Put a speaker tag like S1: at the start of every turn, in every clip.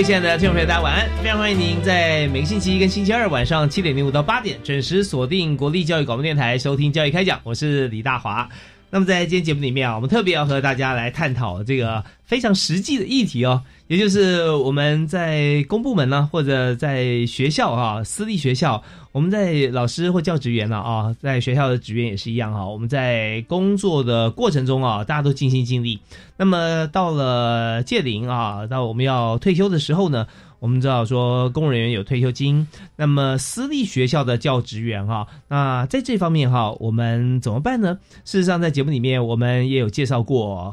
S1: 位亲爱的听众朋友，大家晚安！非常欢迎您在每个星期一跟星期二晚上七点零五到八点准时锁定国立教育广播电台收听《教育开讲》，我是李大华。那么在今天节目里面啊，我们特别要和大家来探讨这个非常实际的议题哦，也就是我们在公部门呢，或者在学校啊，私立学校，我们在老师或教职员呢啊，在学校的职员也是一样哈，我们在工作的过程中啊，大家都尽心尽力。那么到了届龄啊，到我们要退休的时候呢，我们知道说公务人员有退休金，那么私立学校的教职员哈，那在这方面哈，我们怎么办呢？事实上，在节目里面我们也有介绍过。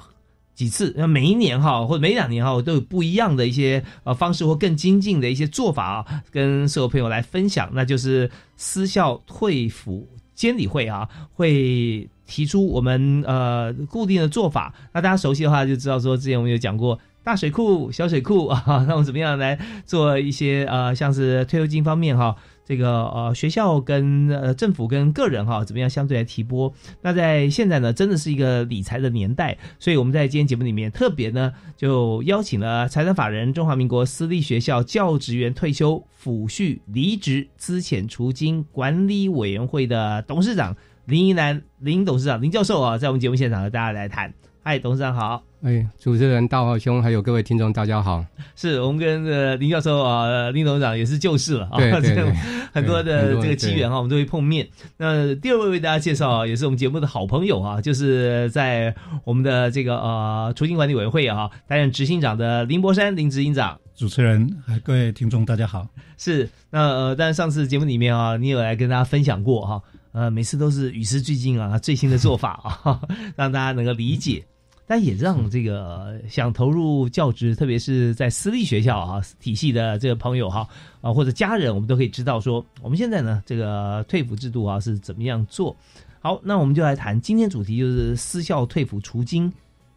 S1: 几次，那每一年哈，或者每两年哈，都有不一样的一些呃方式或更精进的一些做法啊，跟所有朋友来分享。那就是私校退辅监理会啊，会提出我们呃固定的做法。那大家熟悉的话就知道，说之前我们有讲过大水库、小水库 啊，那我怎么样来做一些呃，像是退休金方面哈。这个呃，学校跟呃政府跟个人哈，怎么样相对来提拨？那在现在呢，真的是一个理财的年代，所以我们在今天节目里面特别呢，就邀请了财产法人中华民国私立学校教职员退休抚恤离职资遣除金管理委员会的董事长林依兰林董事长林教授啊，在我们节目现场和大家来谈。嗨，董事长好。
S2: 哎，主持人大华兄，还有各位听众，大家好。
S1: 是我们跟呃林教授啊，林董事长也是旧事了啊，
S2: 对对 对，
S1: 很多的这个机缘哈，我们都会碰面。那第二位为大家介绍，也是我们节目的好朋友啊，就是在我们的这个呃出境管理委员会啊担任执行长的林博山林执行长。
S3: 主持人，各位听众，大家好。
S1: 是那呃，但是上次节目里面啊，你有来跟大家分享过哈，呃，每次都是与时俱进啊，最新的做法啊，让大家能够理解。但也让这个想投入教职，特别是在私立学校啊体系的这个朋友哈啊或者家人，我们都可以知道说，我们现在呢这个退抚制度啊是怎么样做。好，那我们就来谈今天主题，就是私校退抚除金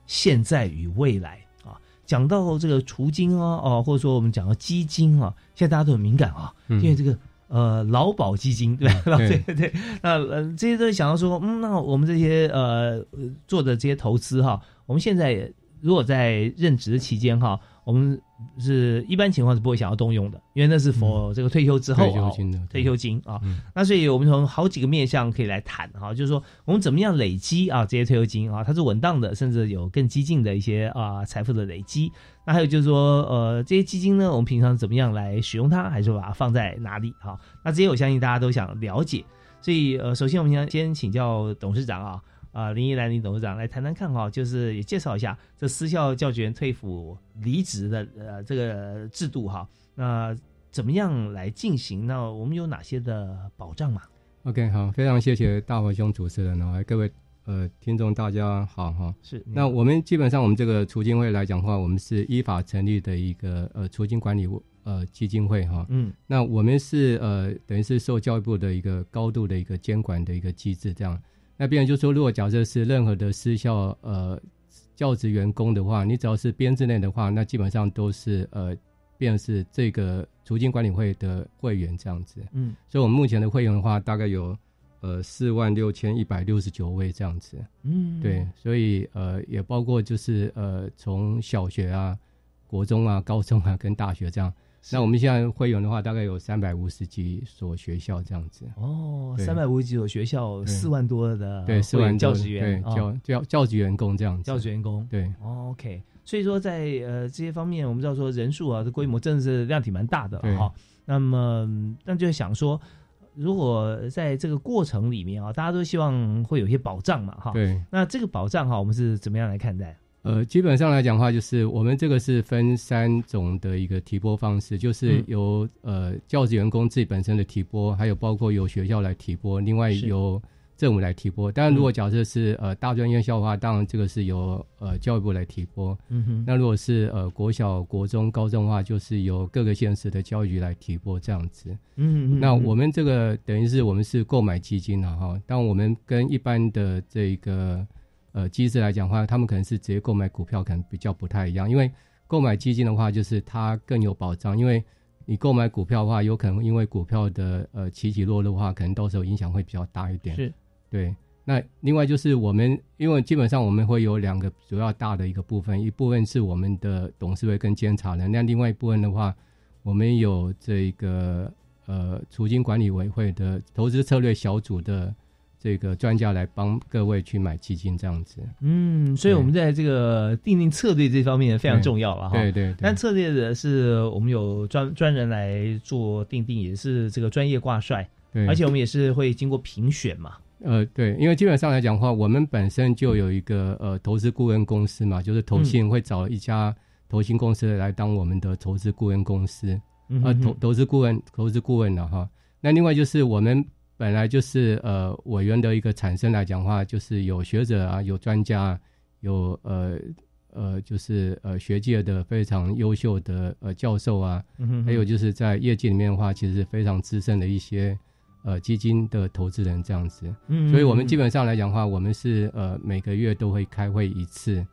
S1: 现在与未来啊。讲到这个除金啊哦，或者说我们讲到基金啊，现在大家都很敏感啊，因为这个。呃，劳保基金对吧？对对对，那呃，这些都想到说，嗯，那我们这些呃做的这些投资哈，我们现在如果在任职的期间哈，我们。是一般情况是不会想要动用的，因为那是否这个退休之后
S2: 退休金的
S1: 退休金啊。那所以我们从好几个面向可以来谈哈，就是说我们怎么样累积啊这些退休金啊，它是稳当的，甚至有更激进的一些啊财富的累积。那还有就是说呃这些基金呢，我们平常怎么样来使用它，还是把它放在哪里哈？那这些我相信大家都想了解。所以呃，首先我们先先请教董事长啊。啊，林依兰林董事长来谈谈看哈，就是也介绍一下这私校教职员退抚离职的呃这个制度哈，那怎么样来进行？那我们有哪些的保障嘛
S2: ？OK，好，非常谢谢大华兄主持人哦，各位呃听众大家好哈。
S1: 是，
S2: 那我们基本上我们这个除金会来讲的话，我们是依法成立的一个呃除金管理呃基金会哈。嗯，那我们是呃等于是受教育部的一个高度的一个监管的一个机制这样。那别人就说，如果假设是任何的私校呃教职员工的话，你只要是编制内的话，那基本上都是呃，便是这个储金管理会的会员这样子。嗯，所以我们目前的会员的话，大概有呃四万六千一百六十九位这样子。嗯，对，所以呃也包括就是呃从小学啊、国中啊、高中啊跟大学这样，那我们现在会员的话，大概有三百五十几所学校这样子。
S1: 哦，三百五十几所学校，四万多的
S2: 对四万
S1: 教职员，
S2: 教教教职员工这样子。
S1: 教职员工
S2: 对
S1: ，OK。所以说，在呃这些方面，我们知道说人数啊，这规模真的是量体蛮大的哈。那么，那就想说，如果在这个过程里面啊，大家都希望会有一些保障嘛哈。
S2: 对。
S1: 那这个保障哈，我们是怎么样来看待？
S2: 呃，基本上来讲的话，就是我们这个是分三种的一个提拨方式，就是由呃教职员工自己本身的提拨，还有包括由学校来提拨，另外由。政府来提拨，当然如果假设是呃大专院校的话，当然这个是由呃教育部来提拨。嗯哼。那如果是呃国小、国中、高中的话，就是由各个县市的教育局来提拨这样子。嗯嗯。那我们这个等于是我们是购买基金了哈，但我们跟一般的这个呃机制来讲的话，他们可能是直接购买股票，可能比较不太一样。因为购买基金的话，就是它更有保障，因为你购买股票的话，有可能因为股票的呃起起落落的话，可能到时候影响会比较大一点。
S1: 是。
S2: 对，那另外就是我们，因为基本上我们会有两个主要大的一个部分，一部分是我们的董事会跟监察人，那另外一部分的话，我们有这个呃储金管理委员会的投资策略小组的这个专家来帮各位去买基金这样子。
S1: 嗯，所以我们在这个定定策略这方面非常重要了哈。
S2: 对对。
S1: 但策略的是我们有专专人来做定定，也是这个专业挂帅，
S2: 对，
S1: 而且我们也是会经过评选嘛。
S2: 呃，对，因为基本上来讲的话，我们本身就有一个呃投资顾问公司嘛，就是投信会找一家投信公司来当我们的投资顾问公司，啊投投资顾问投资顾问的哈。那另外就是我们本来就是呃委员的一个产生来讲话，就是有学者啊，有专家，有呃呃就是呃学界的非常优秀的呃教授啊，还有就是在业界里面的话，其实非常资深的一些。呃，基金的投资人这样子，嗯，所以我们基本上来讲的话，我们是呃每个月都会开会一次。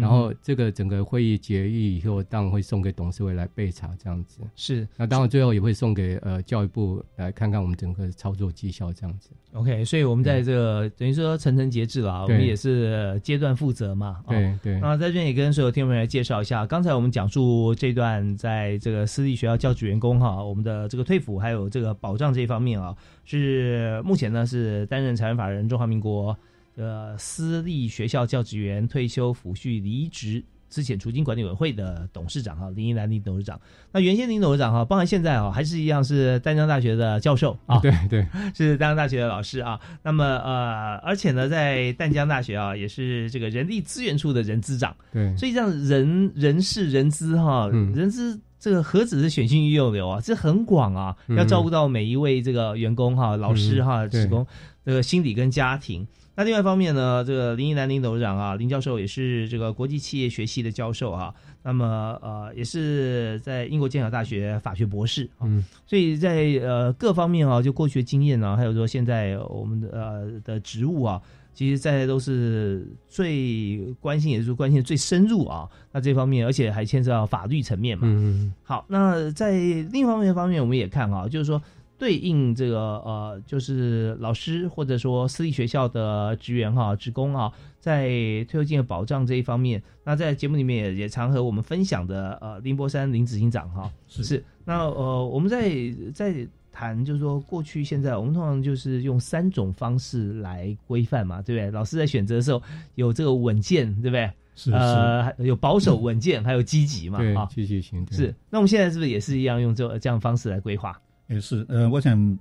S2: 然后这个整个会议决议以后，当然会送给董事会来备查，这样子
S1: 是。
S2: 那当然最后也会送给呃教育部来看看我们整个操作绩效这样子。
S1: OK，所以我们在这个等于说层层节制了，我们也是阶段负责嘛。
S2: 对对。
S1: 那在这边也跟所有听众们来介绍一下，刚才我们讲述这段在这个私立学校教职员工哈，我们的这个退抚还有这个保障这一方面啊，是目前呢是担任财产法人中华民国。呃，私立学校教职员退休抚恤离职资遣除金管理委员会的董事长哈，林依兰林董事长。那原先林董事长哈，包含现在啊，还是一样是丹江大学的教授啊，
S2: 对对，
S1: 是丹江大学的老师啊。那么呃，而且呢，在丹江大学啊，也是这个人力资源处的人资长。
S2: 对，
S1: 所以这样人人事人资哈，人资这个何止是选训育幼留啊，这很广啊，要照顾到每一位这个员工哈、老师哈、职工这个心理跟家庭。那另外一方面呢，这个林一南林董事长啊，林教授也是这个国际企业学系的教授啊，那么呃也是在英国剑桥大学法学博士啊，所以在呃各方面啊，就过去的经验啊，还有说现在我们的呃的职务啊，其实在都是最关心，也是关心最深入啊。那这方面，而且还牵涉到法律层面嘛。嗯。好，那在另一方面方面，我们也看啊，就是说。对应这个呃，就是老师或者说私立学校的职员哈、职工啊，在退休金的保障这一方面，那在节目里面也也常和我们分享的呃，林波山林执行长哈，
S3: 是
S1: 那呃，我们在在谈就是说过去现在我们通常就是用三种方式来规范嘛，对不对？老师在选择的时候有这个稳健，对不对？
S3: 是
S1: 呃，有保守稳健，还有积极嘛？
S2: 对，积极型
S1: 是。那我们现在是不是也是一样用这这样方式来规划？
S3: 也是，呃，我想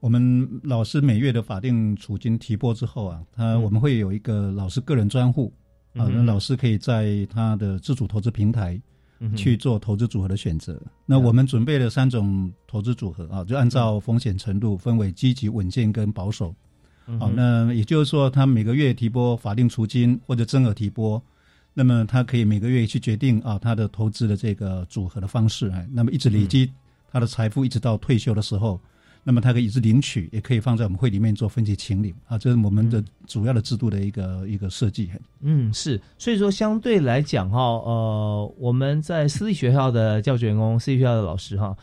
S3: 我们老师每月的法定储金提拨之后啊，他我们会有一个老师个人专户啊，那老师可以在他的自主投资平台去做投资组合的选择。那我们准备了三种投资组合啊，就按照风险程度分为积极、稳健跟保守。好，那也就是说，他每个月提拨法定储金或者增额提拨，那么他可以每个月去决定啊他的投资的这个组合的方式哎，那么一直累积。他的财富一直到退休的时候，那么他可以一直领取，也可以放在我们会里面做分期清领啊，这是我们的主要的制度的一个一个设计。
S1: 嗯，是，所以说相对来讲哈，呃，我们在私立学校的教职员工、私立学校的老师哈，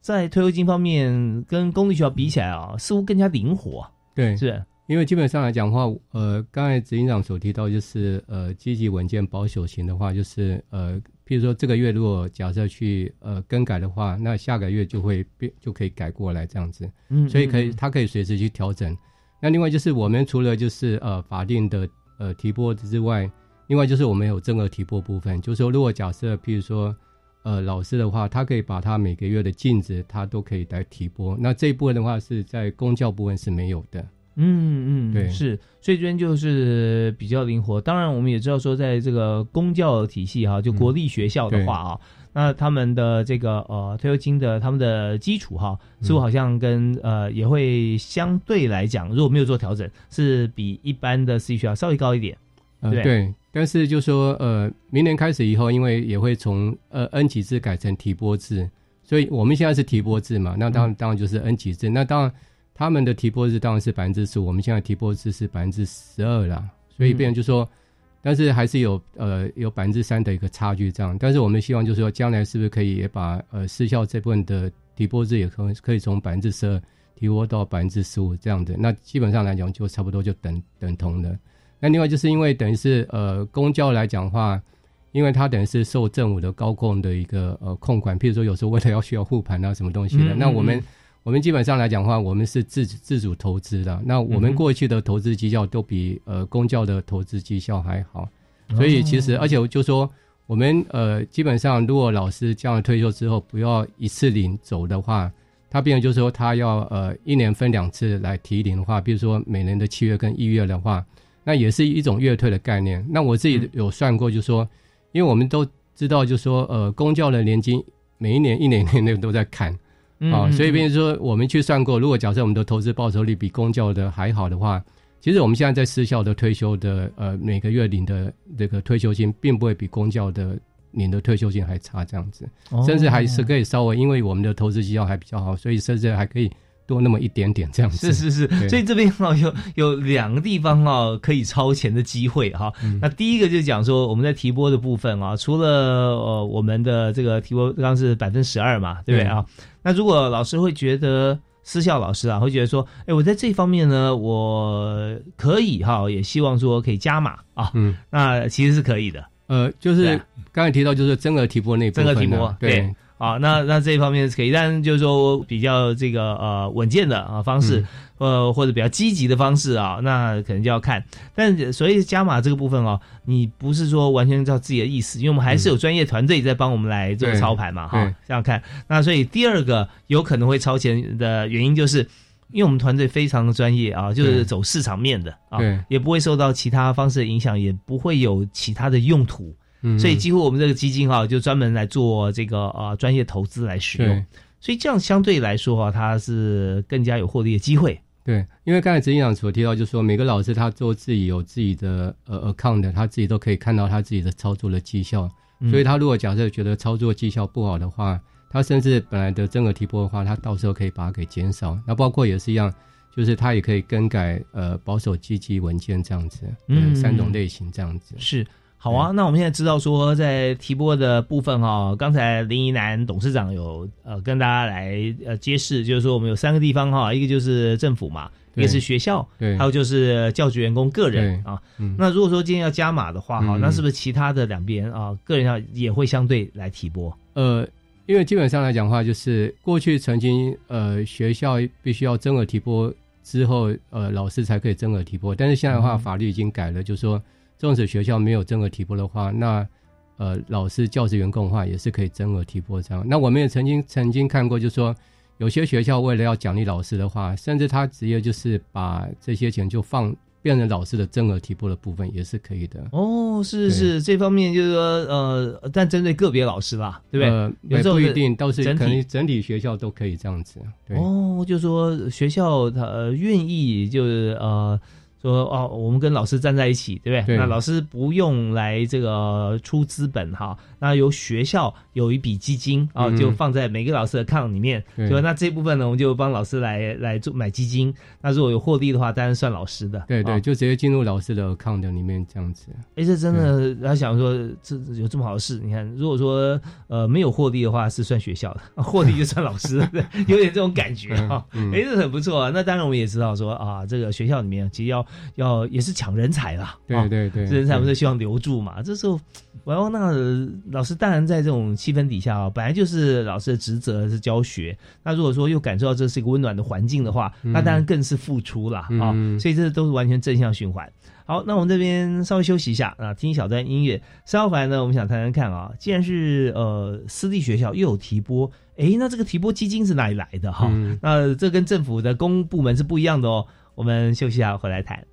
S1: 在退休金方面跟公立学校比起来啊，似乎更加灵活。
S2: 对，
S1: 是
S2: 因为基本上来讲的话，呃，刚才执行长所提到就是呃，积极稳健保守型的话，就是呃。譬比如说这个月如果假设去呃更改的话，那下个月就会变就可以改过来这样子。嗯，所以可以它可以随时去调整。那另外就是我们除了就是呃法定的呃提拨之外，另外就是我们有增额提拨部分，就是说如果假设譬如说呃老师的话，他可以把他每个月的净值他都可以来提拨。那这一部分的话是在公教部分是没有的。
S1: 嗯嗯，
S2: 对，
S1: 是，所以这边就是比较灵活。当然，我们也知道说，在这个公教体系哈，就国立学校的话啊，那他们的这个呃退休金的他们的基础哈，似乎好像跟呃也会相对来讲，如果没有做调整，是比一般的私立学校稍微高一点。
S2: 对，对，但是就说呃，明年开始以后，因为也会从呃 N 级制改成提拨制，所以我们现在是提拨制嘛，那当然当然就是 N 级制，那当然。他们的提拨日当然是百分之十，我们现在提拨日是百分之十二啦，所以变成就说，但是还是有呃有百分之三的一个差距这样。但是我们希望就是说，将来是不是可以也把呃失效这部分的提拨日也可可以从百分之十二提拨到百分之十五这样的？那基本上来讲就差不多就等等同的。那另外就是因为等于是呃公交来讲话，因为它等于是受政府的高控的一个呃控管，譬如说有时候为了要需要护盘啊什么东西的，那我们。我们基本上来讲的话，我们是自自主投资的。那我们过去的投资绩效都比呃公教的投资绩效还好，所以其实而且就说我们呃基本上如果老师将来退休之后不要一次领走的话，他变成就是说他要呃一年分两次来提领的话，比如说每年的七月跟一月的话，那也是一种月退的概念。那我自己有算过，就说因为我们都知道，就说呃公教的年金每一年一年年内都在砍。啊，所以，比如说，我们去算过，如果假设我们的投资报酬率比公教的还好的话，其实我们现在在私校的退休的呃每个月领的这个退休金，并不会比公教的领的退休金还差，这样子，甚至还是可以稍微，因为我们的投资绩效还比较好，所以甚至还可以。多那么一点点这样子，
S1: 是是是，所以这边哈有有两个地方哈可以超前的机会哈。那第一个就是讲说我们在提拨的部分啊，除了呃我们的这个提拨刚刚是百分之十二嘛，对不对啊？那如果老师会觉得私校老师啊会觉得说，哎，我在这方面呢，我可以哈，也希望说可以加码啊。嗯，那其实是可以的。
S2: 呃，就是刚才提到就是增额提拨那部分，
S1: 增额提拨对。啊，那那这一方面是可以，但就是说比较这个呃稳健的啊方式，呃或者比较积极的方式啊，那可能就要看。但所以加码这个部分哦，你不是说完全照自己的意思，因为我们还是有专业团队在帮我们来做操盘嘛，哈，这样看。那所以第二个有可能会超前的原因，就是因为我们团队非常的专业啊，就是走市场面的啊，也不会受到其他方式的影响，也不会有其他的用途。所以几乎我们这个基金哈，就专门来做这个呃专业投资来使用，所以这样相对来说哈，它是更加有获利的机会。
S2: 对，因为刚才执行长所提到，就是说每个老师他做自己有自己的呃 account，他自己都可以看到他自己的操作的绩效。所以他如果假设觉得操作绩效不好的话，他甚至本来的增额提拨的话，他到时候可以把它给减少。那包括也是一样，就是他也可以更改呃保守积极文件这样子，嗯，三种类型这样子
S1: 是。好啊，那我们现在知道说，在提拨的部分哈，刚才林怡南董事长有呃跟大家来呃揭示，就是说我们有三个地方哈，一个就是政府嘛，一个是学校，
S2: 对，
S1: 还有就是教职员工个人啊。那如果说今天要加码的话哈，那是不是其他的两边啊，个人要也会相对来提拨？
S2: 呃，因为基本上来讲话，就是过去曾经呃学校必须要增额提拨之后，呃老师才可以增额提拨，但是现在的话法律已经改了，就是说。纵使学校没有增额提拨的话，那呃，老师、教职员工的话也是可以增额提拨这样。那我们也曾经曾经看过，就是说有些学校为了要奖励老师的话，甚至他直接就是把这些钱就放变成老师的增额提拨的部分，也是可以的。
S1: 哦，是是，这方面就是说呃，但针对个别老师吧，对不
S2: 对？有时候不一定，倒是可能整体学校都可以这样子。
S1: 哦，就是说学校他愿意就是呃。说哦，我们跟老师站在一起，对不对？那老师不用来这个出资本哈，那由学校有一笔基金啊，就放在每个老师的 account 里面。对，那这部分呢，我们就帮老师来来做买基金。那如果有获利的话，当然算老师的。
S2: 对对，就直接进入老师的 account 里面这样子。
S1: 哎，这真的，他想说这有这么好的事？你看，如果说呃没有获利的话，是算学校的；获利就算老师，对，有点这种感觉哈。哎，这很不错啊。那当然我们也知道说啊，这个学校里面其实要要也是抢人才啦。
S2: 对对对，
S1: 人才不是希望留住嘛？这时候，我要那老师当然在这种气氛底下啊，本来就是老师的职责是教学。那如果说又感受到这是一个温暖的环境的话，那当然更是付出了啊。所以这都是完全正向循环。好，那我们这边稍微休息一下啊，听一小段音乐。稍后回来呢，我们想谈谈看啊，既然是呃私立学校又有提拨，哎，那这个提拨基金是哪里来的哈？那这跟政府的公部门是不一样的哦。我们休息一下，回来谈。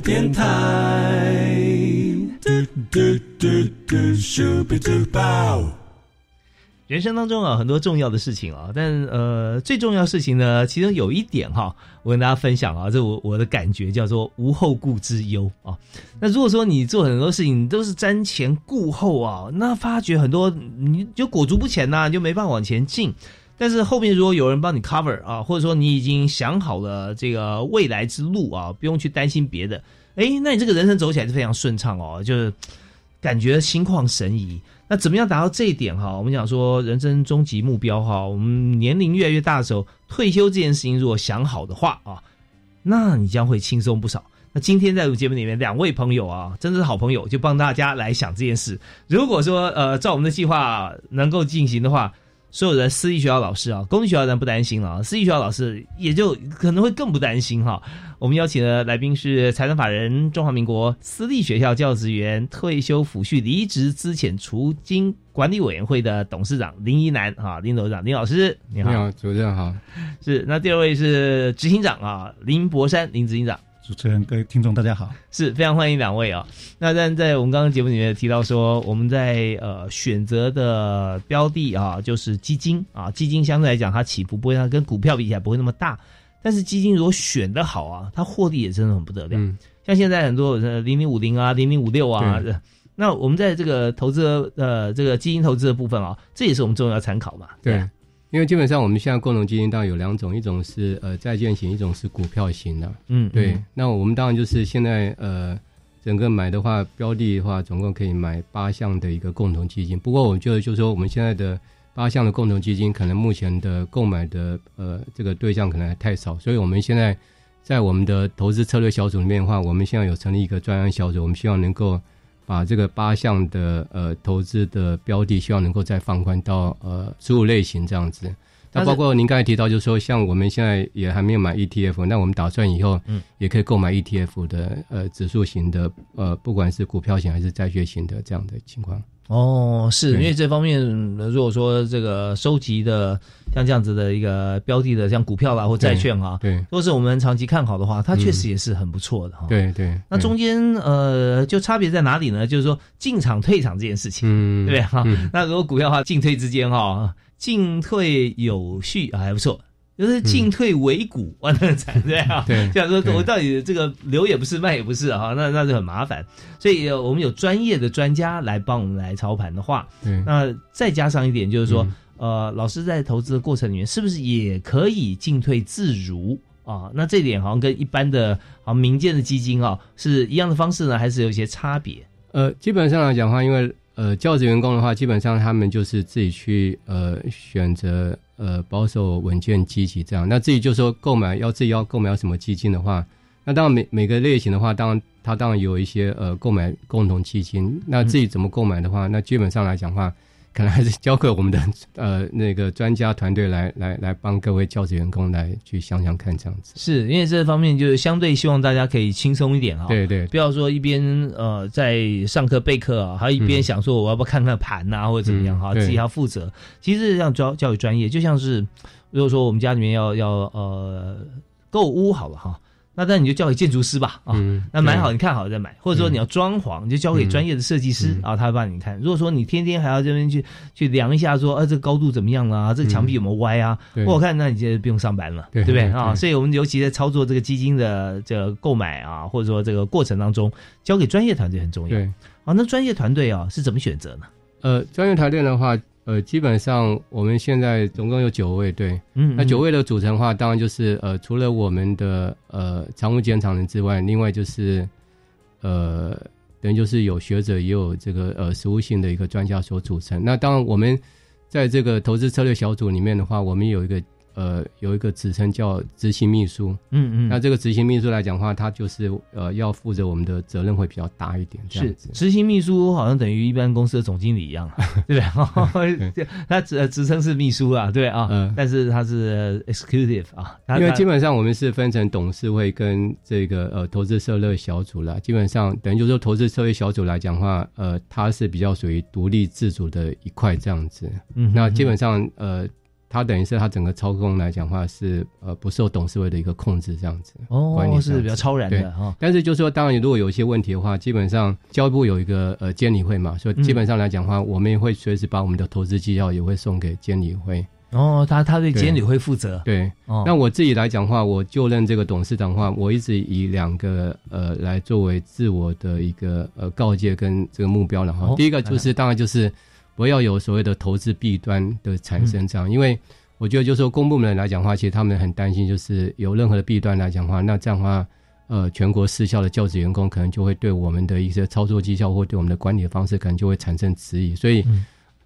S1: 电台。人生当中啊，很多重要的事情啊，但呃，最重要的事情呢，其中有一点哈，我跟大家分享啊，这我我的感觉叫做无后顾之忧啊。那如果说你做很多事情都是瞻前顾后啊，那发觉很多你就裹足不前呐，就没办法往前进。但是后面如果有人帮你 cover 啊，或者说你已经想好了这个未来之路啊，不用去担心别的，哎，那你这个人生走起来是非常顺畅哦，就是感觉心旷神怡。那怎么样达到这一点哈？我们讲说人生终极目标哈，我们年龄越来越大的时候，退休这件事情如果想好的话啊，那你将会轻松不少。那今天在我节目里面，两位朋友啊，真的是好朋友，就帮大家来想这件事。如果说呃，照我们的计划能够进行的话。所有的私立学校老师啊，公立学校咱不担心了，私立学校老师也就可能会更不担心哈。我们邀请的来宾是财团法人中华民国私立学校教职员退休抚恤离职资遣除金管理委员会的董事长林一南啊，林董事长林老师，
S2: 你好，主任好。
S1: 是，那第二位是执行长啊，林博山林执行长。
S3: 主持人、各位听众，大家好，
S1: 是非常欢迎两位啊。那但在我们刚刚节目里面提到说，我们在呃选择的标的啊，就是基金啊，基金相对来讲它起伏不会，它跟股票比起来不会那么大。但是基金如果选的好啊，它获利也真的很不得了。像现在很多零零五零啊、零零五六啊，那我们在这个投资呃这个基金投资的部分啊，这也是我们重要参考嘛。
S2: 对。因为基本上我们现在共同基金当然有两种，一种是呃债券型，一种是股票型的。嗯，对。那我们当然就是现在呃整个买的话，标的的话，总共可以买八项的一个共同基金。不过我觉得就是说，我们现在的八项的共同基金，可能目前的购买的呃这个对象可能还太少，所以我们现在在我们的投资策略小组里面的话，我们现在有成立一个专案小组，我们希望能够。把这个八项的呃投资的标的，希望能够再放宽到呃十五类型这样子。那包括您刚才提到，就是说像我们现在也还没有买 ETF，那我们打算以后嗯也可以购买 ETF 的呃指数型的呃不管是股票型还是债券型的这样的情况。
S1: 哦，是因为这方面，如果说这个收集的像这样子的一个标的的，像股票啦或债券啊，
S2: 对，
S1: 都是我们长期看好的话，它确实也是很不错的哈。
S2: 对对。
S1: 那中间呃，就差别在哪里呢？就是说进场退场这件事情，对不对哈？那如果股票的话，进退之间哈，进退有序还不错。就是进退维谷，哇，那惨 对啊！
S2: 对，
S1: 这样说我到底这个留也不是，卖也不是哈，那那就很麻烦。所以我们有专业的专家来帮我们来操盘的话，那再加上一点就是说，呃，老师在投资的过程里面是不是也可以进退自如啊？那这点好像跟一般的啊民间的基金啊是一样的方式呢，还是有一些差别？
S2: 呃，基本上来讲的话，因为呃，教职员工的话，基本上他们就是自己去呃选择呃保守、稳健、积极这样。那至于就说购买要自己要购买什么基金的话，那当然每每个类型的话，当然它当然有一些呃购买共同基金。那自己怎么购买的话，那基本上来讲话。可能还是交给我们的 呃那个专家团队来来来帮各位教职员工来去想想看这样子，
S1: 是因为这方面就是相对希望大家可以轻松一点啊，
S2: 对对，
S1: 不要说一边呃在上课备课啊，还有一边想说我要不要看看盘呐或者怎么样哈，自己要负责。其实让教教育专业就像是如果说我们家里面要要呃购物好了哈。那那你就交给建筑师吧，啊，那买好你看好再买，或者说你要装潢，你就交给专业的设计师啊，他会帮你看。如果说你天天还要这边去去量一下，说，啊，这个高度怎么样啊？这个墙壁有没有歪啊？不好看，那你就不用上班了，对不对啊？所以我们尤其在操作这个基金的这个购买啊，或者说这个过程当中，交给专业团队很重要。
S2: 对，
S1: 啊，那专业团队啊是怎么选择呢？
S2: 呃，专业团队的话。呃，基本上我们现在总共有九位，对，嗯，那九位的组成的话，当然就是呃，除了我们的呃常务监察人之外，另外就是呃，等于就是有学者，也有这个呃实务性的一个专家所组成。那当然，我们在这个投资策略小组里面的话，我们有一个。呃，有一个职称叫执行秘书，嗯嗯，那这个执行秘书来讲的话，他就是呃要负责我们的责任会比较大一点，这样子。
S1: 执行秘书好像等于一般公司的总经理一样，对不对？他职职称是秘书啊，对啊，嗯，但是他是 executive 啊，
S2: 因为基本上我们是分成董事会跟这个呃投资策略小组了，基本上等于就是说投资策略小组来讲的话，呃，它是比较属于独立自主的一块这样子，嗯，那基本上呃。它等于是它整个操控来讲话是呃不受董事会的一个控制这样子
S1: 哦，管理是比较超然的哈。
S2: 但是就是说，当然如果有一些问题的话，基本上教育部有一个呃监理会嘛，所以基本上来讲话，我们也会随时把我们的投资绩效也会送给监理会。
S1: 哦，他他对监理会负责。
S2: 对，那我自己来讲话，我就任这个董事长的话，我一直以两个呃来作为自我的一个呃告诫跟这个目标了哈。第一个就是当然就是。不要有所谓的投资弊端的产生，这样，因为我觉得就是说公部门来讲话，其实他们很担心，就是有任何的弊端来讲话，那这样的话，呃，全国失效的教职员工可能就会对我们的一些操作绩效或对我们的管理的方式，可能就会产生质疑。所以，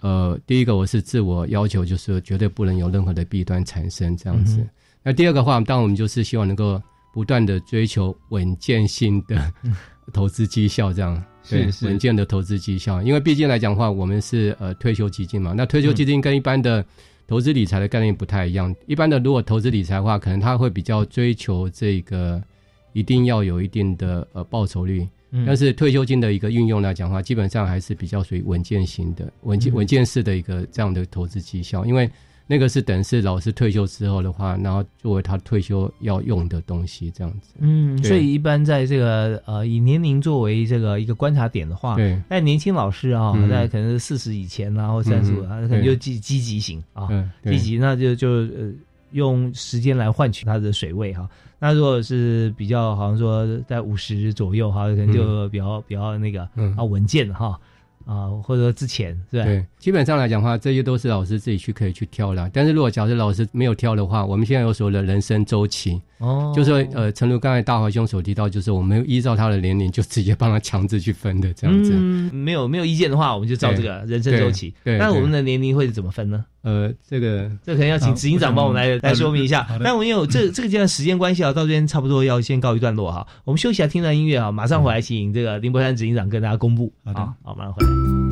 S2: 呃，第一个我是自我要求，就是绝对不能有任何的弊端产生这样子。那第二个话，当然我们就是希望能够不断的追求稳健性的 投资绩效，这样。对稳健的投资绩效，因为毕竟来讲的话，我们是呃退休基金嘛。那退休基金跟一般的投资理财的概念不太一样。一般的如果投资理财的话，可能他会比较追求这个一定要有一定的呃报酬率。但是退休金的一个运用来讲的话，基本上还是比较属于稳健型的、稳健稳健式的一个这样的投资绩效，因为。那个是等是老师退休之后的话，然后作为他退休要用的东西，这样子。
S1: 嗯，所以一般在这个呃以年龄作为这个一个观察点的话，
S2: 对，
S1: 那年轻老师啊，在可能是四十以前啊，或三十五，他可能就积积极型啊，积极，那就就呃用时间来换取他的水位哈。那如果是比较好像说在五十左右哈，可能就比较比较那个啊稳健哈。啊，或者说之前是吧？
S2: 对，基本上来讲的话，这些都是老师自己去可以去挑的。但是如果假设老师没有挑的话，我们现在有所谓的人生周期。哦，就是说，呃，陈如刚才大华兄所提到，就是我们依照他的年龄，就直接帮他强制去分的这样子。
S1: 嗯，没有没有意见的话，我们就照这个人生周期。
S2: 对，
S1: 那我们的年龄会怎么分呢？
S2: 呃，这个
S1: 这可能要请执行长帮我们来来说明一下。那我们有这这个阶段时间关系啊，到这边差不多要先告一段落哈。我们休息下，听段音乐啊，马上回来，请这个林伯山执行长跟大家公布。
S3: 好，
S1: 好，马上回来。
S4: 一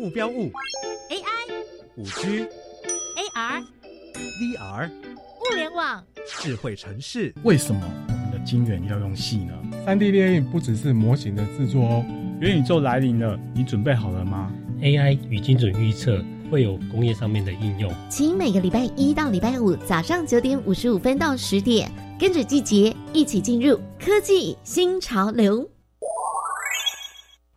S5: 目标物
S4: ；AI，
S5: 五
S4: G；AR，VR，物联网，
S5: 智慧城市。
S6: 为什么我们的晶圆要用细呢？
S7: 三 D 列印不只是模型的制作哦。
S6: 元宇宙来临了，你准备好了吗
S8: ？AI 与精准预测会有工业上面的应用。
S9: 请每个礼拜一到礼拜五早上九点五十五分到十点，跟着季节一起进入科技新潮流。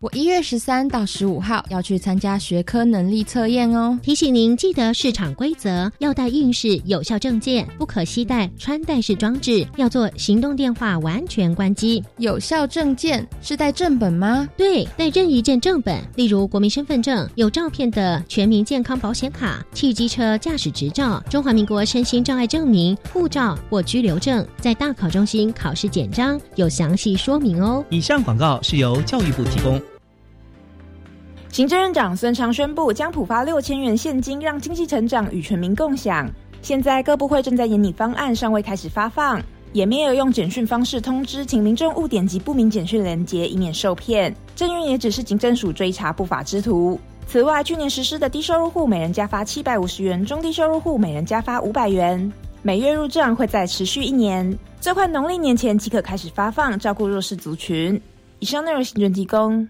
S10: 我一月十三到十五号要去参加学科能力测验哦。
S11: 提醒您记得市场规则，要带应试有效证件，不可携带穿戴式装置，要做行动电话完全关机。
S10: 有效证件是带正本吗？
S11: 对，带任意一件正本，例如国民身份证、有照片的全民健康保险卡、汽机车驾驶执照、中华民国身心障碍证明、护照或居留证，在大考中心考试简章有详细说明哦。
S12: 以上广告是由教育部提供。
S13: 行政院长孙昌宣布，将普发六千元现金，让经济成长与全民共享。现在各部会正在研拟方案，尚未开始发放，也没有用简讯方式通知，请民众勿点击不明简讯连接，以免受骗。政院也只是警政署追查不法之徒。此外，去年实施的低收入户每人加发七百五十元，中低收入户每人加发五百元，每月入账会再持续一年，最快农历年前即可开始发放，照顾弱势族群。以上内容，行政提供。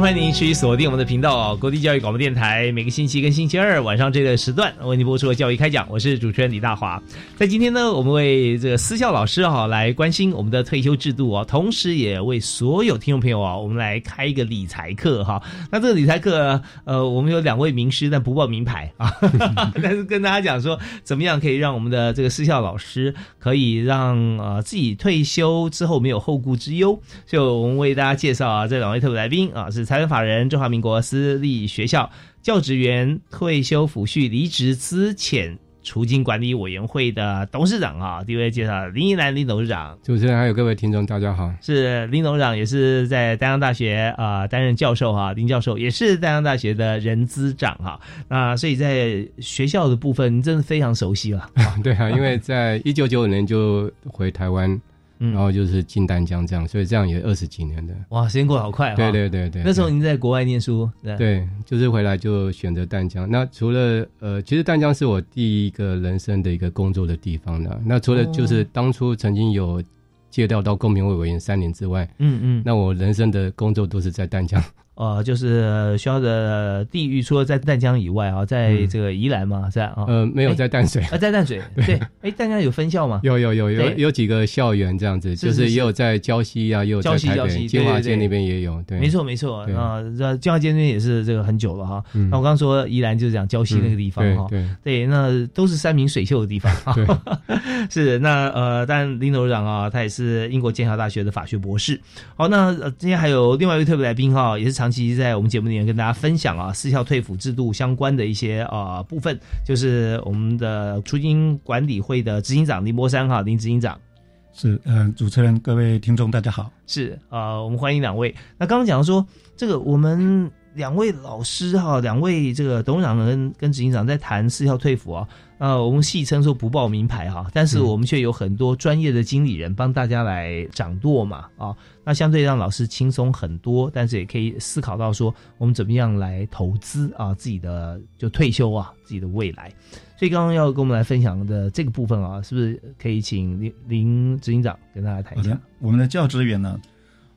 S1: 欢迎您持续锁定我们的频道哦，国立教育广播电台，每个星期跟星期二晚上这个时段为您播出的教育开讲，我是主持人李大华。在今天呢，我们为这个私校老师哈来关心我们的退休制度哦，同时也为所有听众朋友啊，我们来开一个理财课哈。那这个理财课，呃，我们有两位名师，但不报名牌啊，但是跟大家讲说，怎么样可以让我们的这个私校老师可以让呃自己退休之后没有后顾之忧。就我们为大家介绍啊，这两位特别来宾啊是。财团法人中华民国私立学校教职员退休抚恤离职资遣除金管理委员会的董事长啊，第一位介绍林依兰林董事长。
S2: 主持人还有各位听众，大家好。
S1: 是林董事长，也是在丹阳大学啊担任教授哈，林教授也是丹阳大学的人资长哈。那所以在学校的部分，真的非常熟悉了。
S2: 对啊，因为在一九九五年就回台湾。然后就是进丹江这样，所以这样也二十几年的
S1: 哇，时间过得好快。
S2: 对对对对，
S1: 那时候您在国外念书，
S2: 对，就是回来就选择丹江。那除了呃，其实丹江是我第一个人生的一个工作的地方的。那除了就是当初曾经有借调到公民委委员三年之外，嗯嗯，那我人生的工作都是在丹江。
S1: 呃，就是学校的地域，除了在淡江以外啊，在这个宜兰嘛，在啊，
S2: 呃，没有在淡水。
S1: 啊，在淡水，对，哎，淡江有分校吗？
S2: 有有有有有几个校园这样子，就是也有在礁溪啊，也有在台北金华街那边也有，对，
S1: 没错没错。啊，这金华街那边也是这个很久了哈。那我刚刚说宜兰就是讲礁溪那个地方哈，对对，那都是山明水秀的地方，对，是那呃，但林董事长啊，他也是英国剑桥大学的法学博士。好，那今天还有另外一位特别来宾哈，也是长。长期在我们节目里面跟大家分享啊，私校退辅制度相关的一些啊部分，就是我们的出金管理会的执行长林波山哈，林执行长
S3: 是嗯，主持人各位听众大家好，
S1: 是啊，我们欢迎两位。那刚刚讲说这个我们两位老师哈，两位这个董事长跟跟执行长在谈私校退服啊。呃，我们戏称说不报名牌哈，但是我们却有很多专业的经理人帮大家来掌舵嘛啊，那相对让老师轻松很多，但是也可以思考到说我们怎么样来投资啊自己的就退休啊自己的未来，所以刚刚要跟我们来分享的这个部分啊，是不是可以请林林执行长跟大家谈一下？
S3: 我们的教职员呢？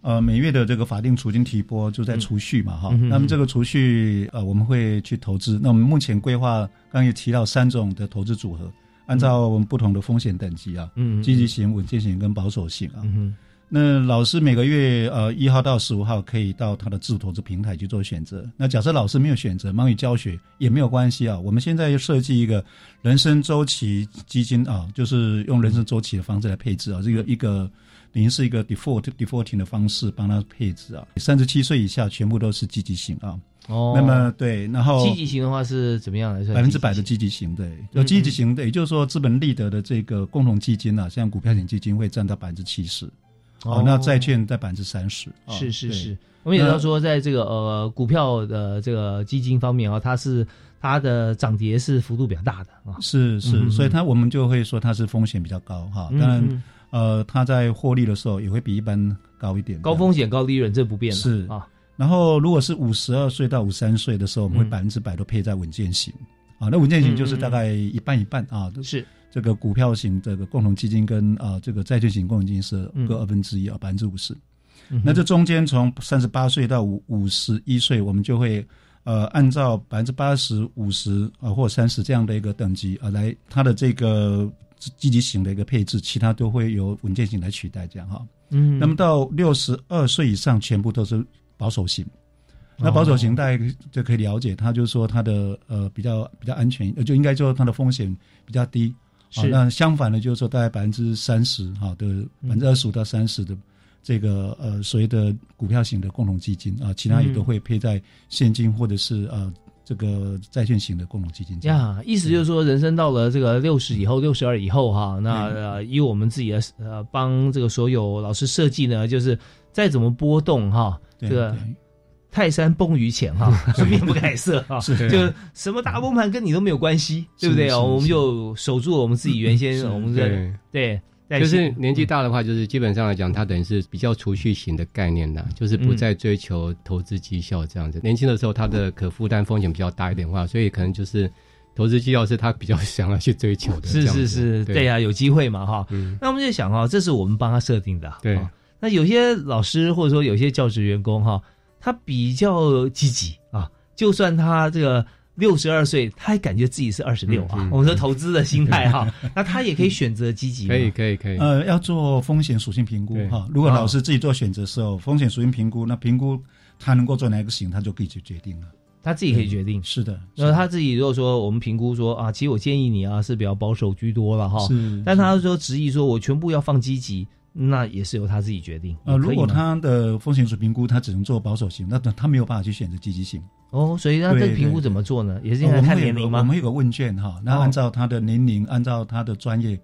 S3: 呃，每月的这个法定储金提拨就在储蓄嘛，哈。那么这个储蓄，呃，我们会去投资。那我们目前规划，刚刚也提到三种的投资组合，按照我们不同的风险等级啊，嗯，积极型、稳健型跟保守型啊。嗯那老师每个月呃一号到十五号可以到他的自主投资平台去做选择。那假设老师没有选择，忙于教学也没有关系啊。我们现在又设计一个人生周期基金啊，就是用人生周期的方式来配置啊，这个一个等于是一个 default defaulting 的方式帮他配置啊。三十七岁以下全部都是积极型啊。
S1: 哦，
S3: 那么对，然后
S1: 积极型的话是怎么样来？
S3: 百分之百的积极型，对，有积极型的，也就是说资本利得的这个共同基金啊，像股票型基金会占到百分之七十。哦，那债券在百分之三十，
S1: 是是是。我们也要说，在这个呃股票的这个基金方面啊，它是它的涨跌是幅度比较大的啊。
S3: 是是，所以它我们就会说它是风险比较高哈。当然，呃，它在获利的时候也会比一般高一点。
S1: 高风险高利润，这不变
S3: 是
S1: 啊。
S3: 然后，如果是五十二岁到五三岁的时候，我们会百分之百都配在稳健型啊。那稳健型就是大概一半一半啊。
S1: 是。
S3: 这个股票型这个共同基金跟啊这个债券型共同基金是各二分之一啊百分之五十，那这中间从三十八岁到五五十一岁，我们就会呃按照百分之八十五十啊或三十这样的一个等级啊来它的这个积极型的一个配置，其他都会由稳健型来取代这样哈。嗯，那么到六十二岁以上，全部都是保守型。那保守型大家就可以了解，它就是说它的呃比较比较安全，就应该说它的风险比较低。
S1: 是，
S3: 那相反的，就是说大概百分之三十哈的百分之二十五到三十的这个呃所谓的股票型的共同基金啊，其他也都会配在现金或者是呃这个债券型的共同基金。
S1: 呀，意思就是说，人生到了这个六十以后、六十二以后哈，那呃以我们自己的呃帮这个所有老师设计呢，就是再怎么波动哈，这个。泰山崩于前哈，面不改色哈，就什么大崩盘跟你都没有关系，对不对？啊？我们就守住我们自己原先我们的对，
S2: 就是年纪大的话，就是基本上来讲，它等于是比较储蓄型的概念的，就是不再追求投资绩效这样子。年轻的时候，他的可负担风险比较大一点的话，所以可能就是投资绩效是他比较 想要去追求的。
S1: 是是是，对呀，有机会嘛哈。那我们就想哈，这是我们帮他设定的。
S2: 对，
S1: 那有些老师或者说有些教职员工哈。他比较积极啊，就算他这个六十二岁，他还感觉自己是二十六啊。我们说投资的心态哈，那他也可以选择积极。
S2: 可以可以可以。
S3: 呃，要做风险属性评估哈。如果老师自己做选择时候，风险属性评估，那评估他能够做哪个型，他就可以去决定了。
S1: 他自己可以决定。
S3: 是的。
S1: 那他自己如果说我们评估说啊，其实我建议你啊是比较保守居多了哈。是。但他说执意说我全部要放积极。那也是由他自己决定。
S3: 呃，如果他的风险水评估，他只能做保守型，那他没有办法去选择积极性。
S1: 哦，所以那这个评估怎么做呢？也是因为看年龄吗？
S3: 我们有个问卷哈，那按照他的年龄，按照他的专业，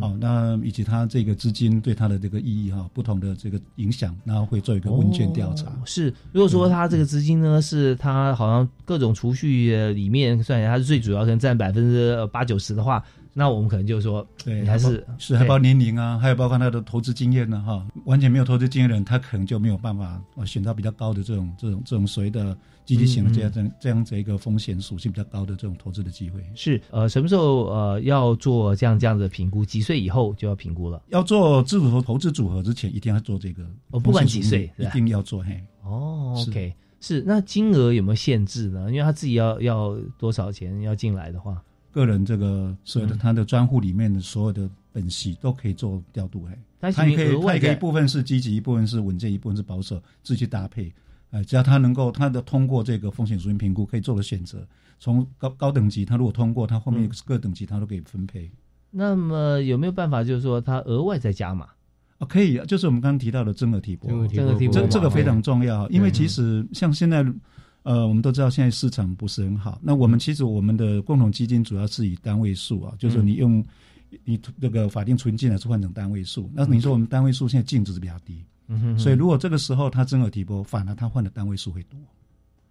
S3: 哦，那以及他这个资金对他的这个意义哈，不同的这个影响，然后会做一个问卷调查。
S1: 是，如果说他这个资金呢，是他好像各种储蓄里面算起来，他是最主要，可能占百分之八九十的话。那我们可能就是说，
S3: 对，
S1: 还是
S3: 是还包括年龄啊，还有包括他的投资经验呢，哈，完全没有投资经验的人，他可能就没有办法选到比较高的这种这种这种所谓的积极型的这样这这样子一个风险属性比较高的这种投资的机会。
S1: 是，呃，什么时候呃要做这样这样的评估？几岁以后就要评估了？
S3: 要做自主投资组合之前，一定要做这个。
S1: 哦，不管几岁，
S3: 一定要做。嘿，
S1: 哦，OK，是。那金额有没有限制呢？因为他自己要要多少钱要进来的话？
S3: 个人这个所有的他的专户里面的所有的本息都可以做调度，哎，他也可以，他也可以一部分是积极，一部分是稳健，一部分是保守，自己搭配，哎，只要他能够他的通过这个风险属性评估，可以做的选择，从高高等级，他如果通过，他后面各等级他都可以分配。
S1: 那么有没有办法，就是说他额外再加码？
S3: 啊，可以，就是我们刚刚提到的增额提拨，
S1: 增额提拨，
S3: 这这个非常重要，因为其实像现在。呃，我们都知道现在市场不是很好。那我们其实我们的共同基金主要是以单位数啊，就是你用你那个法定存进来是换成单位数。那你说我们单位数现在净值是比较低，嗯哼。所以如果这个时候它真有提拨，反而它换的单位数会多。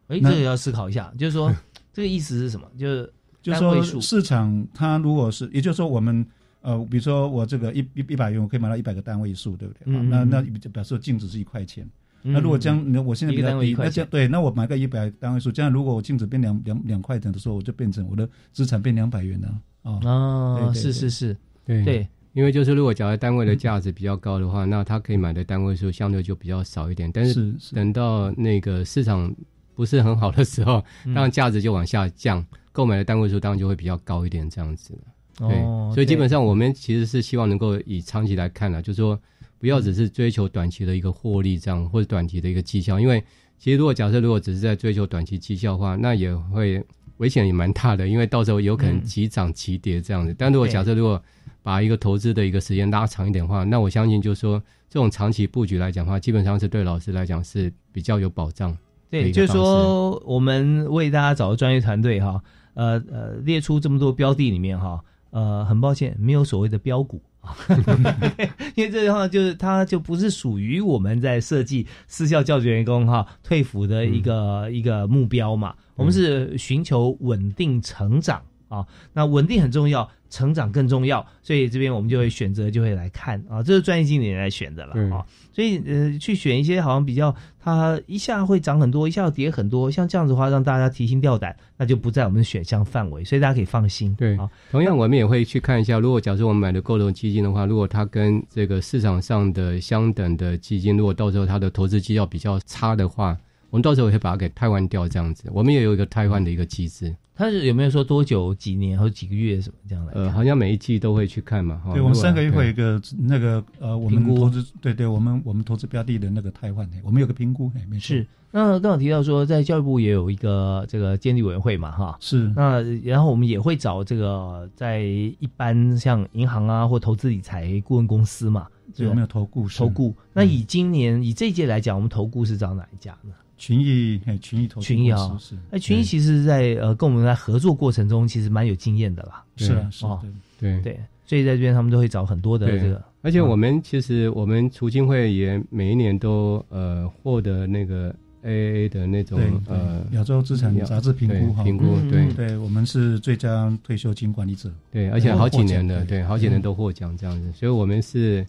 S1: 哎，这个要思考一下，就是说这个意思是什么？就是
S3: 就是说市场它如果是，也就是说我们呃，比如说我这个一一一百元，我可以买到一百个单位数，对不对？嗯那那表示净值是一块钱。那如果将那我现在比较低，那将对，那我买个一百单位数，这样如果我净值变两两两块钱的时候，我就变成我的资产变两百元了啊！
S1: 哦，是是是，
S2: 对。对，因为就是如果假如单位的价值比较高的话，那他可以买的单位数相对就比较少一点。但是等到那个市场不是很好的时候，当然价值就往下降，购买的单位数当然就会比较高一点，这样子。对，所以基本上我们其实是希望能够以长期来看呢，就是说。不要只是追求短期的一个获利这样，或者短期的一个绩效。因为其实如果假设如果只是在追求短期绩效的话，那也会危险也蛮大的，因为到时候有可能急涨急跌这样子。但如果假设如果把一个投资的一个时间拉长一点的话，那我相信就是说这种长期布局来讲的话，基本上是对老师来讲是比较有保障。
S1: 对，就是说我们为大家找的专业团队哈，呃呃，列出这么多标的里面哈，呃，很抱歉，没有所谓的标股啊，因为这句话就是它就不是属于我们在设计私校教职员工哈退服的一个一个目标嘛，我们是寻求稳定成长啊，那稳定很重要。成长更重要，所以这边我们就会选择，就会来看啊，这是专业经理人来选的了啊。所以呃，去选一些好像比较它一下会涨很多，一下要跌很多，像这样子的话，让大家提心吊胆，那就不在我们的选项范围，所以大家可以放心。
S2: 对啊，同样我们也会去看一下，如果假设我们买的购入基金的话，如果它跟这个市场上的相等的基金，如果到时候它的投资绩效比较差的话。我们到时候会把它给汰换掉，这样子，我们也有一个汰换的一个机制。
S1: 它是有没有说多久、几年或几个月什么这样的？
S2: 呃，好像每一季都会去看嘛。
S3: 对，我们三个月会有一个那个呃，我们投资对对，我们我们投资标的的那个汰换，我们有个评估，没
S1: 是。那刚好提到说，在教育部也有一个这个监理委员会嘛，哈。
S3: 是。
S1: 那然后我们也会找这个在一般像银行啊或投资理财顾问公司嘛，
S3: 有没有投顾？
S1: 投顾。那以今年以这一届来讲，我们投顾是找哪一家呢？
S3: 群益，群益投
S1: 群益啊，是。哎，群益其实，在呃跟我们在合作过程中，其实蛮有经验的啦。
S3: 是啊，是啊，
S2: 对。
S1: 对，所以在这边他们都会找很多的这个。
S2: 而且我们其实我们储金会也每一年都呃获得那个 AAA 的那种呃
S3: 亚洲资产杂志评估
S2: 评估，对。
S3: 对，我们是最佳退休金管理者。
S2: 对，而且好几年的，对，好几年都获奖这样子，所以我们是。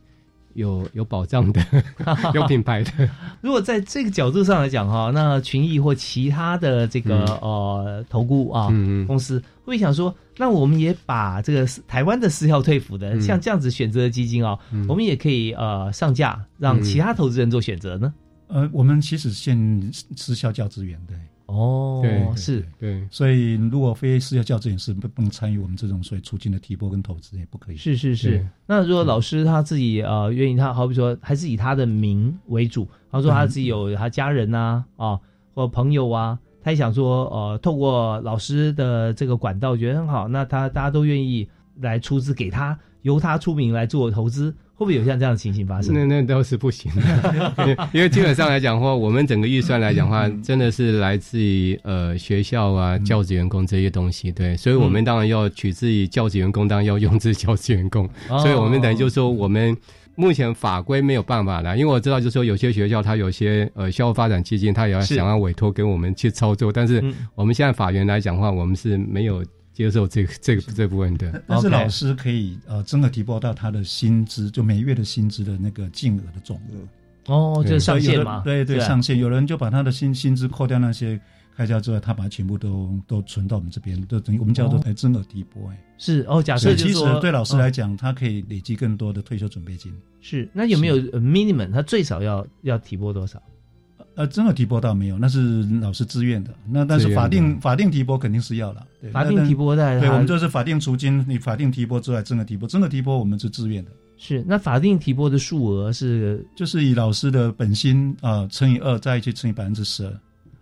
S2: 有有保障的，有品牌的。
S1: 如果在这个角度上来讲哈，那群益或其他的这个呃投顾啊公司，会想说，那我们也把这个台湾的私校退服的像这样子选择的基金啊，我们也可以呃上架，让其他投资人做选择呢？
S3: 呃，我们其实现私校教资源对。
S1: 哦，
S2: 对，
S1: 是，
S2: 对，
S3: 所以如果非私校教这件事不不能参与我们这种所谓出金的提拨跟投资，也不可以。
S1: 是是是。那如果老师他自己呃愿意，他好比说还是以他的名为主，他说他自己有他家人呐啊或朋友啊，他也想说呃透过老师的这个管道觉得很好，那他大家都愿意来出资给他，由他出名来做投资。会不会有像这样的情形发生？
S2: 那那都是不行。的，因为基本上来讲的话，我们整个预算来讲的话，真的是来自于呃学校啊、教职员工这些东西，对，所以我们当然要取之于教职员工，当然要用之教职员工，所以我们等于就是说，我们目前法规没有办法了，因为我知道就是说有些学校它有些呃校务发展基金，它也要想要委托给我们去操作，但是我们现在法源来讲的话，我们是没有。接受这个这个这部分的，
S3: 但是老师可以呃，真的提拨到他的薪资，就每月的薪资的那个净额的总额。
S1: 哦，就是上限嘛？
S3: 对对，上限。有人就把他的薪薪资扣掉那些开销之外，他把全部都都存到我们这边，都等于我们叫做来增额提拨。哎，
S1: 是哦。假设
S3: 其实对老师来讲，他可以累积更多的退休准备金。
S1: 是，那有没有 minimum？他最少要要提拨多少？
S3: 呃，真的提拨倒没有，那是老师自愿的。那但是法定法定提拨肯定是要了。
S1: 法定提拨的，
S3: 对，我们就是法定除金，你法定提拨之外，真的提拨，真的提拨我们是自愿的。
S1: 是，那法定提拨的数额是，
S3: 就是以老师的本薪啊乘以二，再一起乘以百分之十二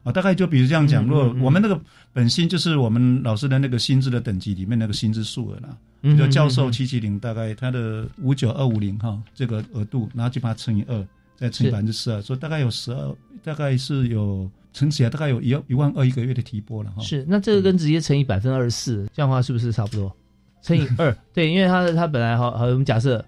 S3: 啊，大概就比如这样讲，如果我们那个本薪就是我们老师的那个薪资的等级里面那个薪资数额啦，比如教授七七零，大概他的五九二五零哈这个额度，然后就把它乘以二。再乘以百分之十二，所以大概有十二，大概是有乘起来大概有一一万二一个月的提拨了哈。
S1: 是，那这个跟直接乘以百分之二十四，这样的话是不是差不多？乘以二，对，因为它它本来好好，我们假设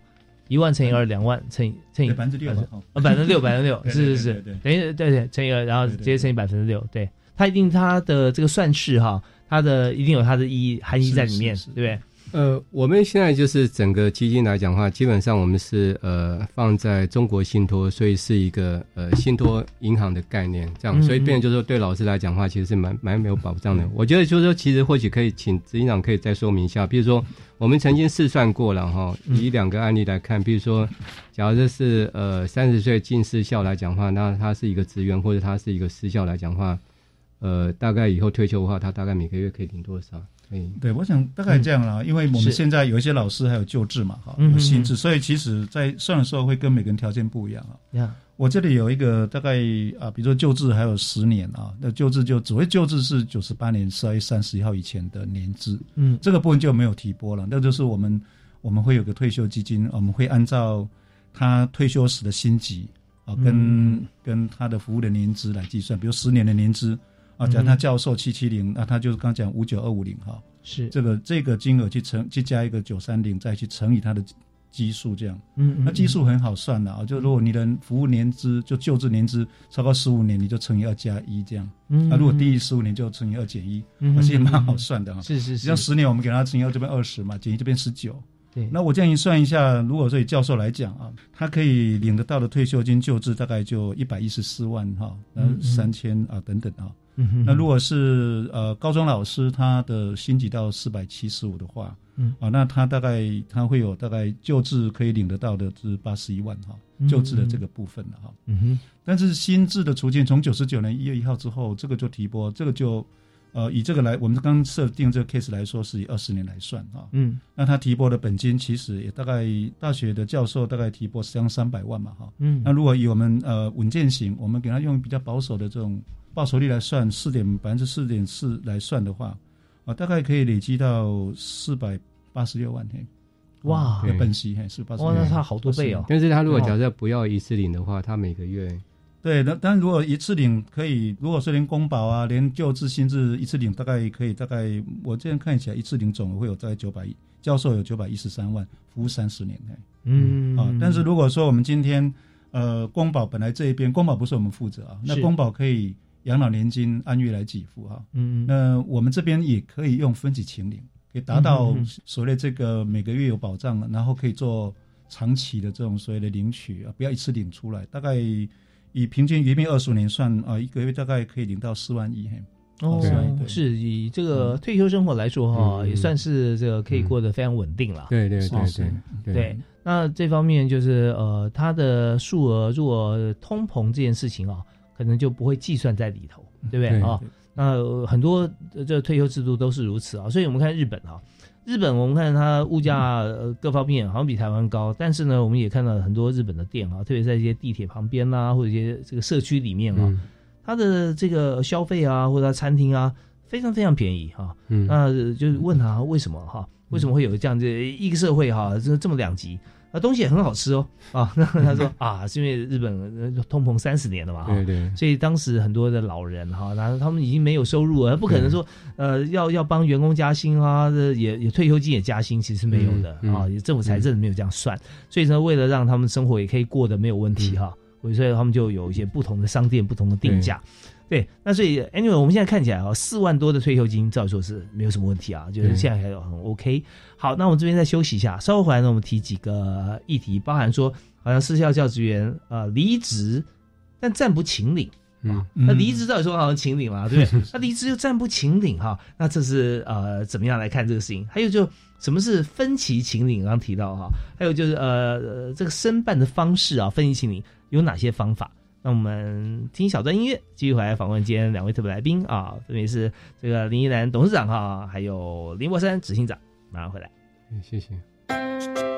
S1: 一万乘以二，两万乘以乘以
S3: 百分之六，
S1: 啊，百分之六，百分之六，是是是，等于对对乘以二，然后直接乘以百分之六，对，它一定它的这个算式哈，它的一定有它的意义含义在里面，对不对？
S2: 呃，我们现在就是整个基金来讲的话，基本上我们是呃放在中国信托，所以是一个呃信托银行的概念，这样，所以变就是说对老师来讲的话，其实是蛮蛮没有保障的。我觉得就是说，其实或许可以请执行长可以再说明一下，比如说我们曾经试算过了哈，以两个案例来看，比如说，假如这是呃三十岁进私校来讲话，那他是一个职员或者他是一个私校来讲话，呃，大概以后退休的话，他大概每个月可以领多少？
S3: 嗯，对，我想大概这样啦，因为我们现在有一些老师还有旧制嘛，哈，有新制，所以其实在算的时候会跟每个人条件不一样啊。
S1: 呀，
S3: 我这里有一个大概啊，比如说旧制还有十年啊，那旧制就只会旧制是九十八年十二月三十一号以前的年资，
S1: 嗯，
S3: 这个部分就没有提拨了，那就是我们我们会有个退休基金，我们会按照他退休时的薪级啊，跟跟他的服务的年资来计算，比如十年的年资。啊，假如他教授七七零，那他就是刚讲五九二五零哈，
S1: 是。
S3: 这个这个金额去乘，去加一个九三零，再去乘以它的基数，这样，
S1: 嗯，
S3: 那基数很好算的啊，就如果你的服务年资就就职年资超过十五年，你就乘以二加一这样，
S1: 嗯，
S3: 那如果低于十五年就乘以二减一，而且蛮好算的哈，
S1: 是是是，
S3: 像十年我们给他乘以二这边二十嘛，减一这边十九，
S1: 对，
S3: 那我建议算一下，如果说以教授来讲啊，他可以领得到的退休金救治大概就一百一十四万哈，那三千啊等等啊。那如果是呃高中老师，他的薪级到四百七十五的话，
S1: 嗯。
S3: 啊，那他大概他会有大概救治可以领得到的是八十一万哈，救治的这个部分了哈。
S1: 嗯哼，
S3: 但是新制的途径从九十九年一月一号之后，这个就提拨，这个就呃以这个来，我们刚设定这个 case 来说，是以二十年来算啊。
S1: 嗯，
S3: 那他提拨的本金其实也大概大学的教授大概提拨将三百万嘛哈。
S1: 嗯，
S3: 那如果以我们呃稳健型，我们给他用比较保守的这种。报酬率来算四点百分之四点四来算的话，啊，大概可以累积到四百八十六万嘿，
S1: 哇，
S3: 本息还是八十，
S1: 哇，那差好多倍哦。
S2: 但是他如果假设不要一次领的话，他每个月，
S3: 对，那但如果一次领可以，如果是连公保啊，连旧制新制一次领，大概可以大概我这样看起来一次领总额会有大概九百亿，教授有九百一十三万，服务三十年嘿，
S1: 嗯
S3: 啊，但是如果说我们今天呃公保本来这一边公保不是我们负责啊，那公保可以。养老年金按月来给付哈，
S1: 嗯，
S3: 那我们这边也可以用分期请领，可以达到所谓这个每个月有保障，然后可以做长期的这种所谓的领取啊，不要一次领出来。大概以平均余命二十年算啊，一个月大概可以领到四万一。
S1: 哦，是以这个退休生活来说哈，也算是这个可以过得非常稳定了。
S2: 对对对
S1: 对对。那这方面就是呃，它的数额如果通膨这件事情啊。可能就不会计算在里头，对不对啊？那很多这退休制度都是如此啊。所以我们看日本啊，日本我们看它物价各方面好像比台湾高，但是呢，我们也看到很多日本的店啊，特别在一些地铁旁边啦，或者一些这个社区里面啊，它的这个消费啊，或者它餐厅啊，非常非常便宜哈。那就是问他为什么哈？为什么会有这样这一个社会哈？这这么两极？啊，东西也很好吃哦，啊，那 他说 啊，是因为日本通膨三十年了嘛，
S2: 对对，
S1: 所以当时很多的老人哈，然后他们已经没有收入了，不可能说呃要要帮员工加薪啊，也也退休金也加薪，其实没有的啊，政府财政没有这样算，所以呢为了让他们生活也可以过得没有问题哈，所以他们就有一些不同的商店，不同的定价。对，那所以 anyway，我们现在看起来啊，四万多的退休金，照说是没有什么问题啊，就是现在还有很 OK。好，那我们这边再休息一下，稍后回来呢，我们提几个议题，包含说，好像私校教职员呃离职，但暂不请领啊，那离职照理说好像请领嘛，对不对？那离职又暂不请领哈，那这是呃怎么样来看这个事情？还有就什么是分期请领？刚刚提到哈，还有就是呃这个申办的方式啊，分期请领有哪些方法？那我们听小段音乐，继续回来访问今天两位特别来宾啊，分别是这个林依兰董事长哈，还有林博山执行长，马上回来。
S2: 谢谢。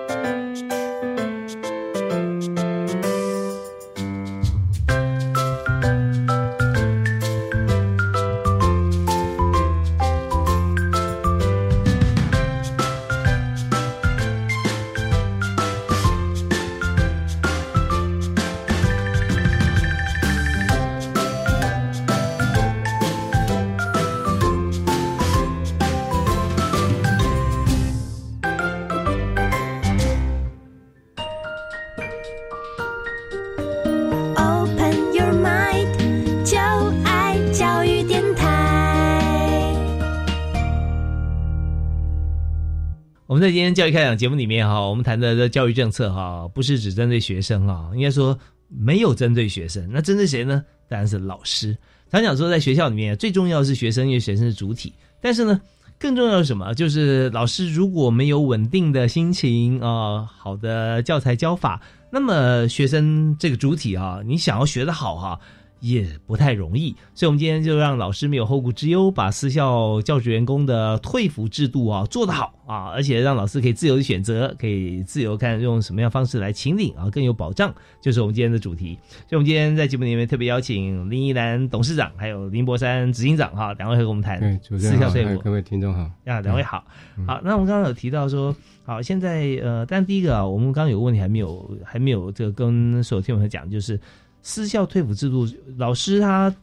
S1: 教育开讲节目里面哈，我们谈的这教育政策哈，不是只针对学生啊，应该说没有针对学生，那针对谁呢？当然是老师。常讲说，在学校里面最重要是学生，因为学生是主体。但是呢，更重要是什么？就是老师如果没有稳定的心情啊，好的教材教法，那么学生这个主体啊，你想要学得好哈，也不太容易，所以，我们今天就让老师没有后顾之忧，把私校教职员工的退服制度啊做得好啊，而且让老师可以自由的选择，可以自由看用什么样方式来请领啊，更有保障，就是我们今天的主题。所以，我们今天在节目里面特别邀请林依兰董事长，还有林博山执行长哈，两位和我们谈私校退服。
S2: 各位听众好，
S1: 啊，两位好，好。那我们刚刚有提到说，好，现在呃，但第一个啊，我们刚刚有个问题还没有还没有这个跟所有听众讲，就是。私校退辅制度，老师他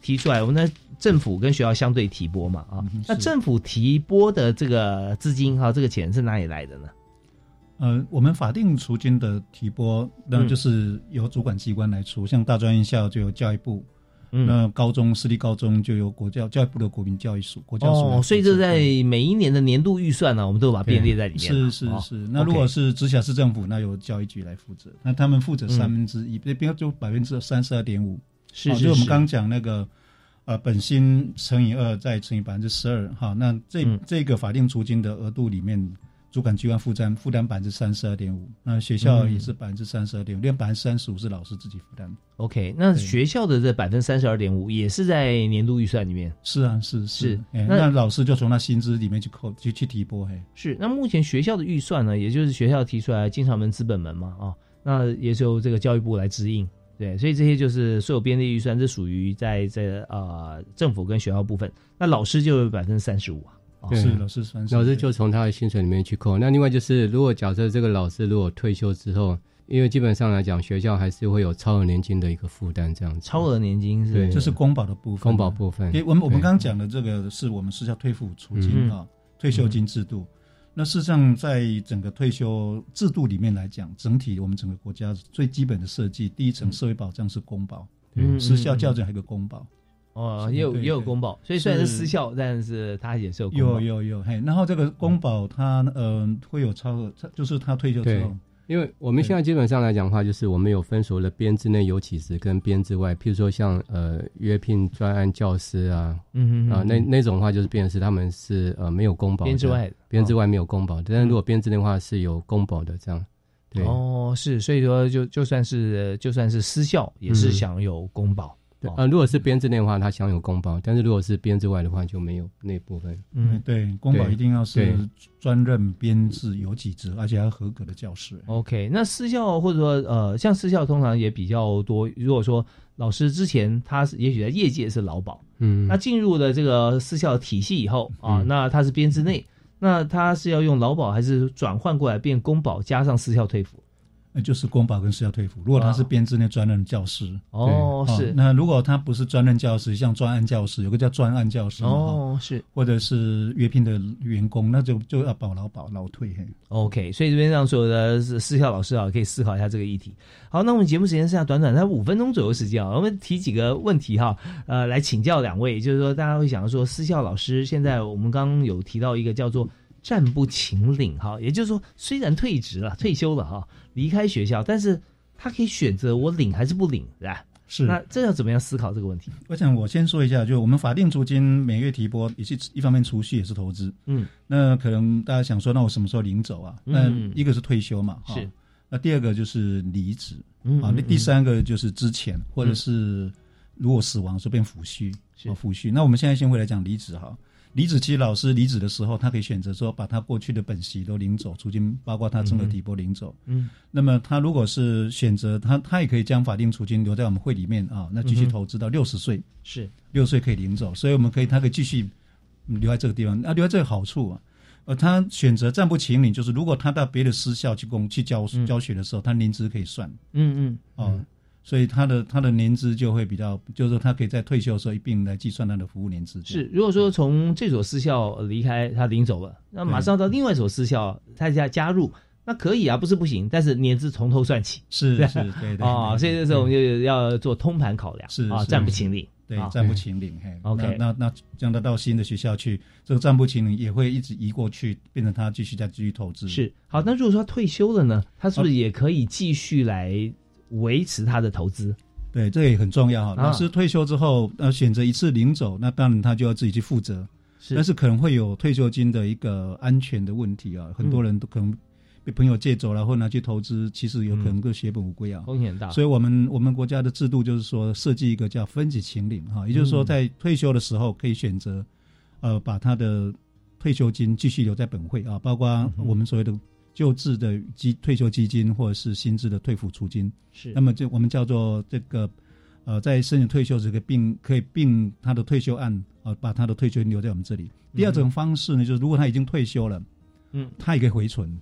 S1: 提出来，我们的政府跟学校相对提拨嘛啊，那政府提拨的这个资金哈，这个钱是哪里来的呢？
S3: 呃，我们法定除金的提拨，那就是由主管机关来出，像大专院校就由教育部。那高中私立高中就由国教教育部的国民教育署国教署，
S1: 哦，所以这在每一年的年度预算呢，我们都把它编列在里面。
S3: 是是是，那如果是直辖市政府，那由教育局来负责，那他们负责三分之一，这边就百分之三十二点五。
S1: 是
S3: 是，就我们刚刚讲那个，呃，本薪乘以二再乘以百分之十二，哈，那这这个法定租金的额度里面。主管机关负担负担百分之三十二点五，那学校也是百分之三十二点五，另外百分之三十五是老师自己负担。
S1: OK，那学校的这百分之三十二点五也是在年度预算里面。
S3: 是啊，是是，那老师就从他薪资里面去扣，去去提拨。嘿，
S1: 是。那目前学校的预算呢，也就是学校提出来经常门、资本门嘛，啊，那也是由这个教育部来指引。对，所以这些就是所有编列预算，这属于在在呃政府跟学校部分。那老师就有百分之三十五啊。
S3: 是老师算，
S2: 老师就从他的薪水里面去扣。那另外就是，如果假设这个老师如果退休之后，因为基本上来讲，学校还是会有超额年金的一个负担，这样子。
S1: 超额年金是，
S3: 对，这是公保的部分。
S2: 公保部分，
S3: 我们我们刚刚讲的这个是我们是叫退付储金啊，退休金制度。那事实上，在整个退休制度里面来讲，整体我们整个国家最基本的设计，第一层社会保障是公保，嗯，私校校正还有个公保。
S1: 哦，也有也有公保，所以虽然是私校，但是它也是有有
S3: 有有嘿。然后这个公保它呃会有超额，就是他退休之后，
S2: 因为我们现在基本上来讲的话，就是我们有分所谓的编制内有起职跟编制外，譬如说像呃约聘专案教师啊，嗯啊那那种的话就是编制他们是呃没有公保，
S1: 编制外
S2: 编制外没有公保，但是如果编制内的话是有公保的这样。对
S1: 哦，是所以说就就算是就算是私校也是享有公保。
S2: 对啊，如果是编制内的话，他享有公保；但是如果是编制外的话，就没有那部分。
S3: 嗯，对，公保一定要是专任编制有几职，而且要合格的教师。
S1: OK，那私校或者说呃，像私校通常也比较多。如果说老师之前他是也许在业界是劳保，嗯，那进入了这个私校体系以后啊，那他是编制内，那他是要用劳保还是转换过来变公保加上私校退服？
S3: 就是公保跟私校退服。如果他是编制内专任教师，
S1: 哦，是。
S3: 那如果他不是专任教师，像专案教师，有个叫专案教师，
S1: 哦，是。
S3: 或者是约聘的员工，那就就要保劳保劳退。
S1: OK，所以这边让所有的私校老师啊，可以思考一下这个议题。好，那我们节目时间剩下短短才五分钟左右时间啊，我们提几个问题哈，呃，来请教两位，就是说大家会想说，私校老师现在我们刚刚有提到一个叫做。暂不请领哈，也就是说，虽然退职了、退休了哈，离开学校，但是他可以选择我领还是不领，是吧？
S3: 是。
S1: 那这要怎么样思考这个问题？
S3: 我想我先说一下，就我们法定租金每月提拨，也是一方面储蓄，也是投资。嗯。那可能大家想说，那我什么时候领走啊？那一个是退休嘛，
S1: 是。
S3: 那第二个就是离职，啊，那第三个就是之前或者是如果死亡，说变抚恤，是抚恤。那我们现在先回来讲离职哈。离职期老师离职的时候，他可以选择说把他过去的本息都领走，租金包括他整个底拨领走。嗯，那么他如果是选择他，他也可以将法定储金留在我们会里面啊，那继续投资到六十岁，
S1: 是
S3: 六岁可以领走，所以我们可以他可以继续留在这个地方。那留在这个好处啊，呃，他选择暂不请领，就是如果他到别的私校去工去教教学的时候，他年资可以算。
S1: 嗯嗯，
S3: 哦。所以他的他的年资就会比较，就是说他可以在退休的时候一并来计算他的服务年资。
S1: 是，如果说从这所私校离开，他领走了，那马上到另外一所私校，他加加入，那可以啊，不是不行，但是年资从头算起。
S3: 是是，对对。
S1: 啊，所以这时候我们就要做通盘考量。
S3: 是
S1: 啊，暂不清领。
S3: 对，暂不清领。嘿，
S1: OK。
S3: 那那将他到新的学校去，这个暂不清领也会一直移过去，变成他继续再继续投资。
S1: 是。好，那如果说退休了呢，他是不是也可以继续来？维持他的投资，
S3: 对，这也很重要哈。老师退休之后，呃，选择一次领走，那当然他就要自己去负责。是，但是可能会有退休金的一个安全的问题啊。很多人都可能，被朋友借走了，或拿去投资，其实有可能都血本无归啊，
S1: 风险大。
S3: 所以我们我们国家的制度就是说，设计一个叫分级请领哈，也就是说，在退休的时候可以选择，呃，把他的退休金继续留在本会啊，包括我们所谓的旧制的基退休基金或者是新制的退抚储金。
S1: 是。
S3: 那么就我们叫做这个。呃，在申请退休这个并可以并他的退休案呃，把他的退休金留在我们这里。第二种方式呢，就是如果他已经退休了，嗯，他也可以回存。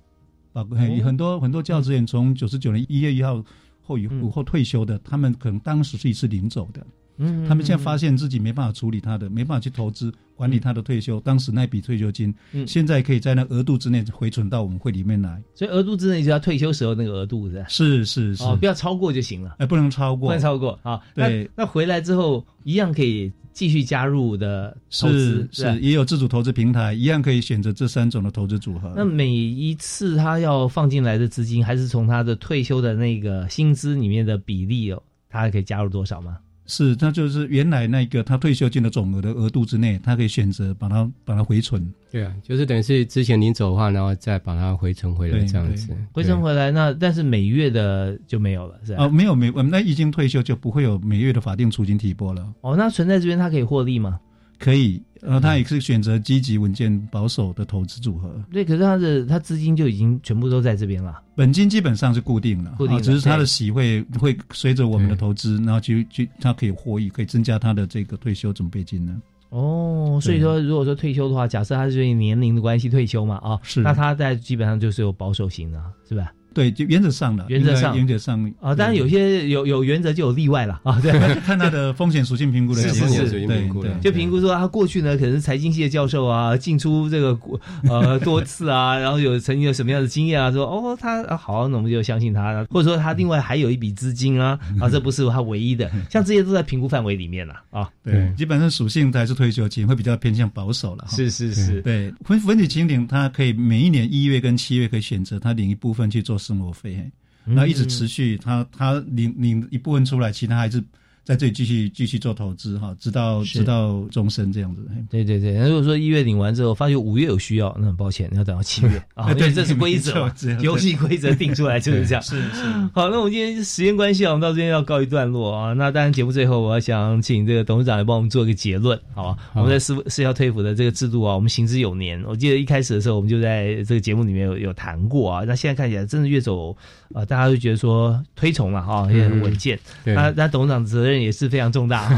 S3: 啊，很很多很多教职员从九十九年一月一号后以后退休的，他们可能当时是一次领走的。嗯，他们现在发现自己没办法处理他的，没办法去投资管理他的退休，当时那笔退休金，嗯现在可以在那额度之内回存到我们会里面来。
S1: 所以额度之内就要退休时候那个额度是吧？
S3: 是是是，
S1: 哦，不要超过就行了。
S3: 哎，不能超过，
S1: 不能超过啊。
S3: 对，
S1: 那回来之后一样可以继续加入的投资，
S3: 是也有自主投资平台，一样可以选择这三种的投资组合。
S1: 那每一次他要放进来的资金，还是从他的退休的那个薪资里面的比例哦，他还可以加入多少吗？
S3: 是，那就是原来那个他退休金的总额的额度之内，他可以选择把它把它回存。
S2: 对啊，就是等于是之前领走的话，然后再把它回存回来这样子。
S1: 回存回来，那但是每月的就没有了，是吧？
S3: 哦，没有没，我们那已经退休就不会有每月的法定储金提拨了。
S1: 哦，那存在这边它可以获利吗？
S3: 可以，呃，他也是选择积极、稳健、保守的投资组合。
S1: 对，可是他的他资金就已经全部都在这边了，
S3: 本金基本上是固定了，
S1: 固定，
S3: 只是他的息会会随着我们的投资，然后去去，他可以获益，可以增加他的这个退休准备金呢。
S1: 哦，所以说，如果说退休的话，假设他是因为年龄的关系退休嘛，啊，
S3: 是，
S1: 那他在基本上就是有保守型的，是吧？
S3: 对，就原则上了，
S1: 原则上，
S3: 原则上
S1: 啊，当然有些有有原则就有例外了。啊。对，
S3: 看他的风险属性评估的
S1: 是是是，
S2: 对对，
S1: 就评估说他过去呢可能是财经系的教授啊，进出这个 呃多次啊，然后有曾经有什么样的经验啊，说哦他好，那我们就相信他，或者说他另外还有一笔资金啊，啊这不是他唯一的，像这些都在评估范围里面了啊。
S3: 对，基本上属性还是退休金会比较偏向保守了。
S1: 是是是，
S3: 对分分体清领，他可以每一年一月跟七月可以选择他领一部分去做生活费。那一直持续，他他领领一部分出来，其他还是。在这里继续继续做投资哈，直到直到终身这样子。
S1: 对对对，那如果说一月领完之后，发觉五月有需要，那很抱歉，你要等到七月 啊。对，这是规则，游戏规则定出来就是这样。
S3: 是是。
S1: 好，那我们今天时间关系啊，我们到这边要告一段落啊。那当然节目最后，我要想请这个董事长来帮我们做一个结论，好吧？我们在私私校退抚的这个制度啊，我们行之有年。我记得一开始的时候，我们就在这个节目里面有有谈过啊。那现在看起来，真的越走啊，大家都觉得说推崇了哈，也很稳健。那那董事长责任也是非常重大。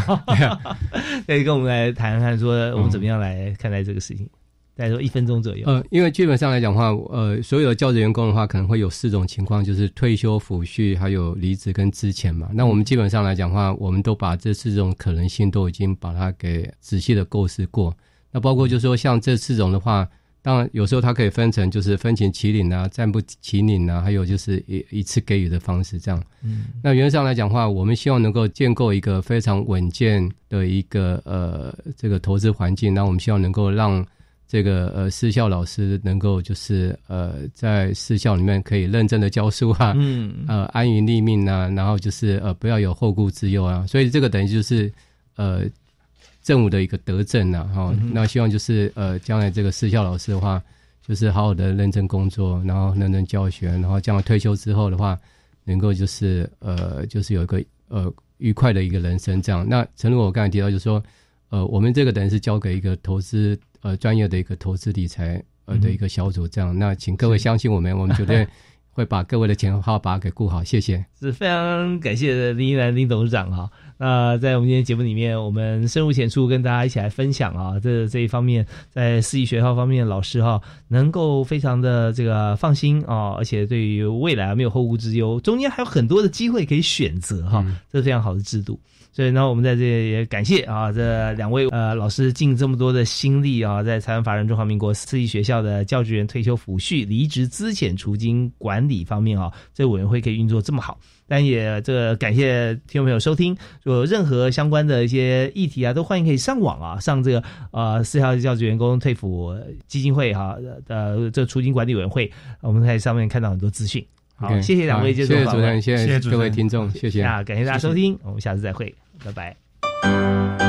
S1: 可以跟我们来谈谈，说我们怎么样来看待这个事情？大概说一分钟左右。
S2: 呃，因为基本上来讲的话，呃，所有的教职员工的话，可能会有四种情况，就是退休、抚恤，还有离职跟之前嘛。那我们基本上来讲的话，我们都把这四种可能性都已经把它给仔细的构思过。那包括就是说，像这四种的话。当然，有时候它可以分成就是分期起领啊、暂不起领啊，还有就是一一次给予的方式这样。嗯，那原则上来讲话，我们希望能够建构一个非常稳健的一个呃这个投资环境。那我们希望能够让这个呃私校老师能够就是呃在私校里面可以认真的教书啊，嗯，呃安于立命啊，然后就是呃不要有后顾之忧啊。所以这个等于就是呃。政务的一个德政呐，哈，那希望就是呃，将来这个私校老师的话，就是好好的认真工作，然后认真教学，然后将来退休之后的话，能够就是呃，就是有一个呃愉快的一个人生这样。那陈如我刚才提到，就是说，呃，我们这个等于是交给一个投资呃专业的一个投资理财呃的一个小组这样。那请各位相信我们，我们绝对会把各位的钱好好把它给顾好。谢谢，
S1: 是非常感谢林依兰林董事长哈。那在我们今天节目里面，我们深入浅出跟大家一起来分享啊，这这一方面在私立学校方面，老师哈能够非常的这个放心啊，而且对于未来没有后顾之忧，中间还有很多的机会可以选择哈，这是非常好的制度。所以呢，我们在这也感谢啊这两位呃老师尽这么多的心力啊，在台湾法人中华民国私立学校的教职员退休抚恤、离职资遣除金管理方面啊，这委员会可以运作这么好。但也这个感谢听众朋友收听，有任何相关的一些议题啊，都欢迎可以上网啊，上这个呃四校教职员工退抚基金会哈的这除金管理委员会，我们在上面看到很多资讯。好，谢谢两位接受访问，
S2: 谢谢各位听众，谢谢。
S1: 啊，感谢大家收听，我们下次再会，拜拜。